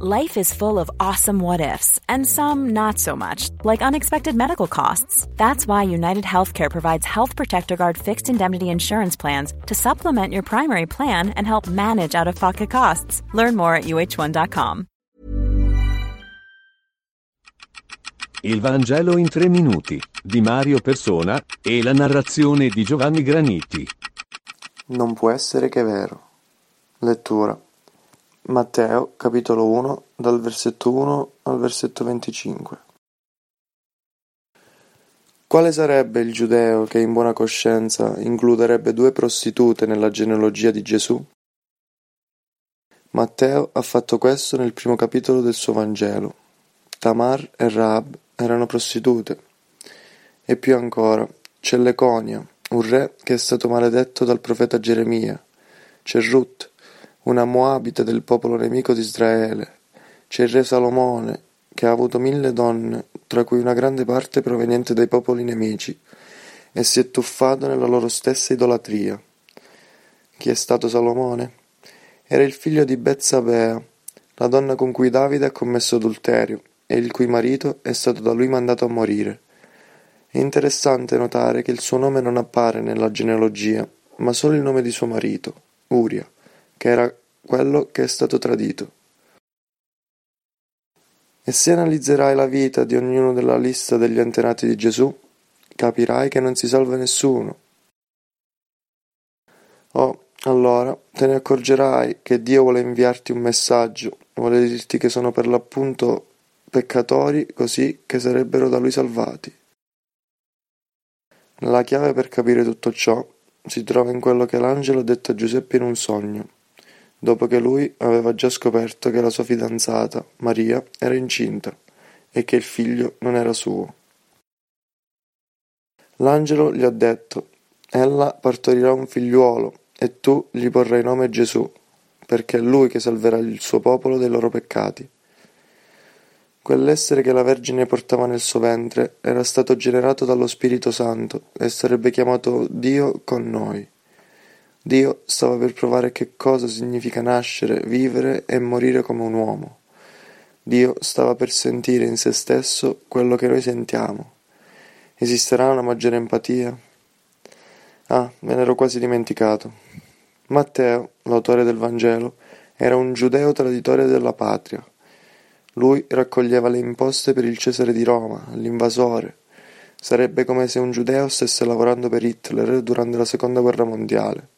Life is full of awesome what ifs, and some not so much, like unexpected medical costs. That's why United Healthcare provides Health Protector Guard fixed indemnity insurance plans to supplement your primary plan and help manage out of pocket costs. Learn more at uh1.com. Il Vangelo in tre minuti di Mario Persona e la narrazione di Giovanni Graniti. Non può essere che vero. Lettura. Matteo, capitolo 1, dal versetto 1 al versetto 25. Quale sarebbe il giudeo che in buona coscienza includerebbe due prostitute nella genealogia di Gesù? Matteo ha fatto questo nel primo capitolo del suo Vangelo. Tamar e Raab erano prostitute. E più ancora, c'è Leconia, un re che è stato maledetto dal profeta Geremia. C'è Ruth, una moabita del popolo nemico di Israele. C'è il re Salomone, che ha avuto mille donne, tra cui una grande parte proveniente dai popoli nemici, e si è tuffato nella loro stessa idolatria. Chi è stato Salomone? Era il figlio di Bezzabea, la donna con cui Davide ha commesso adulterio e il cui marito è stato da lui mandato a morire. È interessante notare che il suo nome non appare nella genealogia, ma solo il nome di suo marito, Uria che era quello che è stato tradito. E se analizzerai la vita di ognuno della lista degli antenati di Gesù, capirai che non si salva nessuno. Oh, allora te ne accorgerai che Dio vuole inviarti un messaggio, vuole dirti che sono per l'appunto peccatori così che sarebbero da lui salvati. La chiave per capire tutto ciò si trova in quello che l'angelo ha detto a Giuseppe in un sogno dopo che lui aveva già scoperto che la sua fidanzata, Maria, era incinta e che il figlio non era suo. L'angelo gli ha detto, ella partorirà un figliuolo e tu gli porrai nome Gesù, perché è lui che salverà il suo popolo dai loro peccati. Quell'essere che la Vergine portava nel suo ventre era stato generato dallo Spirito Santo e sarebbe chiamato Dio con noi. Dio stava per provare che cosa significa nascere, vivere e morire come un uomo. Dio stava per sentire in se stesso quello che noi sentiamo. Esisterà una maggiore empatia? Ah, me l'ero quasi dimenticato. Matteo, l'autore del Vangelo, era un giudeo traditore della patria. Lui raccoglieva le imposte per il Cesare di Roma, l'invasore. Sarebbe come se un giudeo stesse lavorando per Hitler durante la seconda guerra mondiale.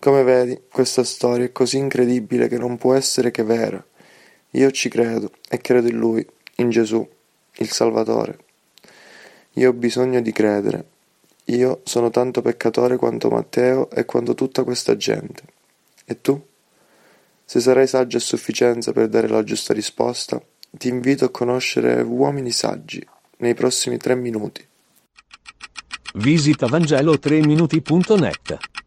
Come vedi, questa storia è così incredibile che non può essere che vera. Io ci credo e credo in Lui, in Gesù, il Salvatore. Io ho bisogno di credere. Io sono tanto peccatore quanto Matteo e quanto tutta questa gente. E tu? Se sarai saggio a sufficienza per dare la giusta risposta, ti invito a conoscere uomini saggi nei prossimi tre minuti. Visita Vangelo3minuti.net